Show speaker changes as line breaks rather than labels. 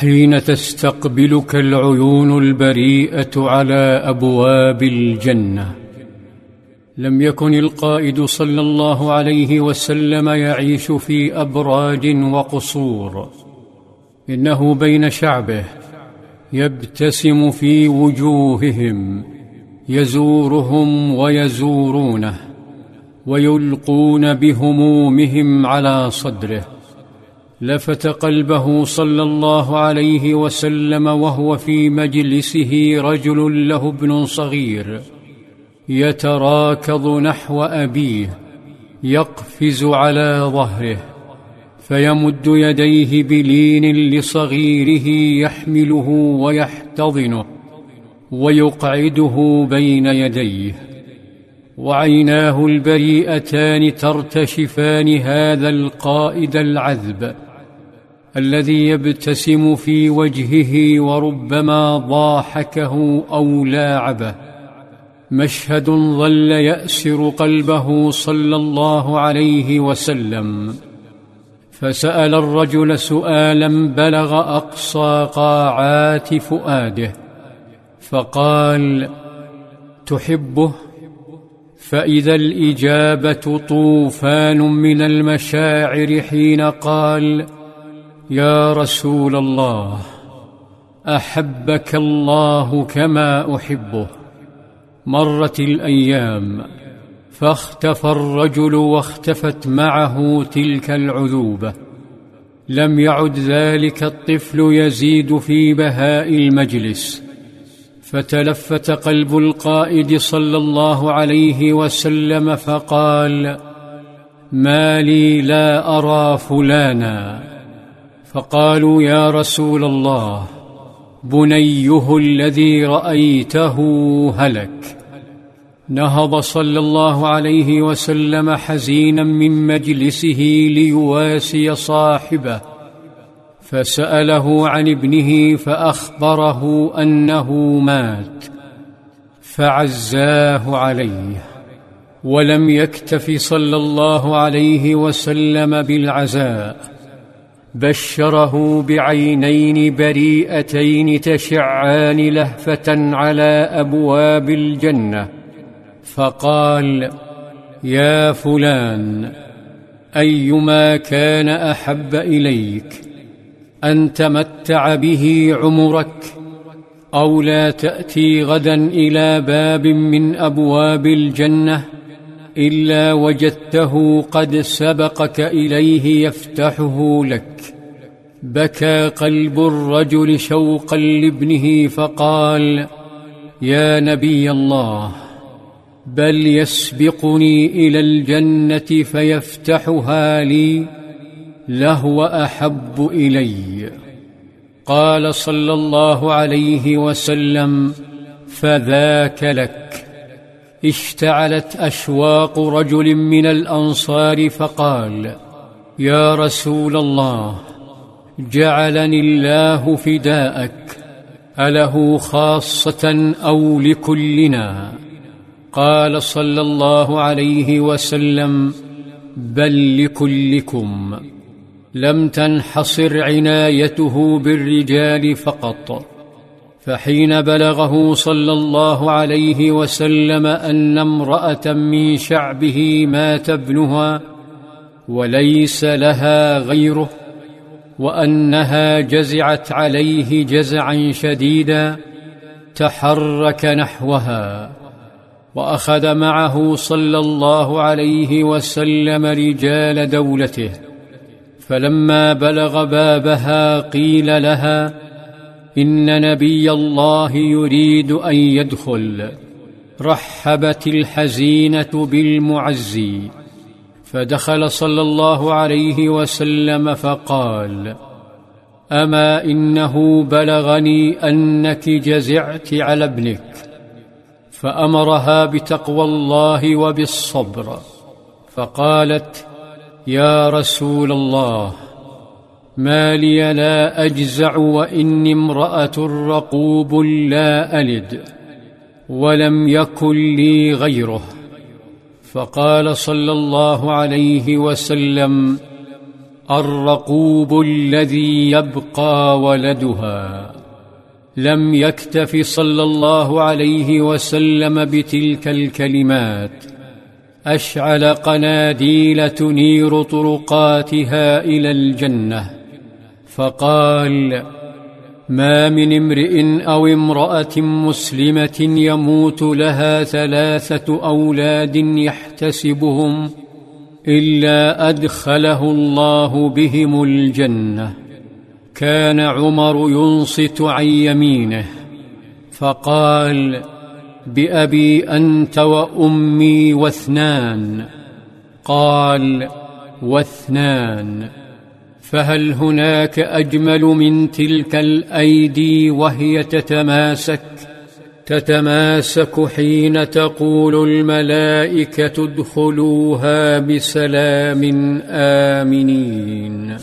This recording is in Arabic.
حين تستقبلك العيون البريئة على أبواب الجنة. لم يكن القائد صلى الله عليه وسلم يعيش في أبراج وقصور. إنه بين شعبه يبتسم في وجوههم يزورهم ويزورونه ويلقون بهمومهم على صدره. لفت قلبه صلى الله عليه وسلم وهو في مجلسه رجل له ابن صغير. يتراكض نحو أبيه يقفز على ظهره فيمد يديه بلين لصغيره يحمله ويحتضنه ويقعده بين يديه. وعيناه البريئتان ترتشفان هذا القائد العذب. الذي يبتسم في وجهه وربما ضاحكه أو لاعبه. مشهد ظل يأسر قلبه صلى الله عليه وسلم. فسأل الرجل سؤالا بلغ أقصى قاعات فؤاده. فقال تحبه؟ فإذا الإجابة طوفان من المشاعر حين قال يا رسول الله أحبك الله كما أحبه. مرت الأيام فاختفى الرجل واختفت معه تلك العذوبة. لم يعد ذلك الطفل يزيد في بهاء المجلس. فتلفت قلب القائد صلى الله عليه وسلم فقال ما لي لا أرى فلانا. فقالوا يا رسول الله بنيه الذي رأيته هلك. نهض صلى الله عليه وسلم حزينا من مجلسه ليواسي صاحبه فسأله عن ابنه فأخبره أنه مات فعزاه عليه. ولم يكتف صلى الله عليه وسلم بالعزاء. بشره بعينين بريئتين تشعان لهفة على أبواب الجنة. فقال يا فلان أيما كان أحب إليك أن تمتع به عمرك أو لا تأتي غدا إلى باب من أبواب الجنة؟ إلا وجدته قد سبقك إليه يفتحه لك. بكى قلب الرجل شوقا لابنه فقال يا نبي الله بل يسبقني إلى الجنة فيفتحها لي لهو أحب إلي. قال صلى الله عليه وسلم فذاك لك. اشتعلت أشواق رجل من الأنصار فقال يا رسول الله جعلني الله فداءك أله خاصة أو لكلنا؟ قال صلى الله عليه وسلم بل لكلكم لم تنحصر عنايته بالرجال فقط. فحين بلغه صلى الله عليه وسلم أن امرأة من شعبه مات ابنها وليس لها غيره وأنها جزعت عليه جزعا شديدا تحرك نحوها وأخذ معه صلى الله عليه وسلم رجال دولته فلما بلغ بابها قيل لها إن نبي الله يريد أن يدخل. رحبت الحزينة بالمعزي فدخل صلى الله عليه وسلم فقال أما إنه بلغني أنك جزعت على ابنك. فأمرها بتقوى الله وبالصبر. فقالت يا رسول الله. ما لي لا أجزع وإني امرأة رقوب لا ألد ولم يكن لي غيره. فقال صلى الله عليه وسلم الرقوب الذي يبقى ولدها. لم يكتف صلى الله عليه وسلم بتلك الكلمات. أشعل قناديل تنير طرقاتها إلى الجنة. فقال ما من امرئ أو امرأة مسلمة يموت لها ثلاثة أولاد يحتسبهم إلا أدخله الله بهم الجنة. كان عمر ينصت عن يمينه فقال بأبي أنت وأمي واثنان. قال واثنان. فهل هناك أجمل من تلك الأيدي وهي تتماسك؟ تتماسك حين تقول الملائكة ادخلوها بسلام آمنين.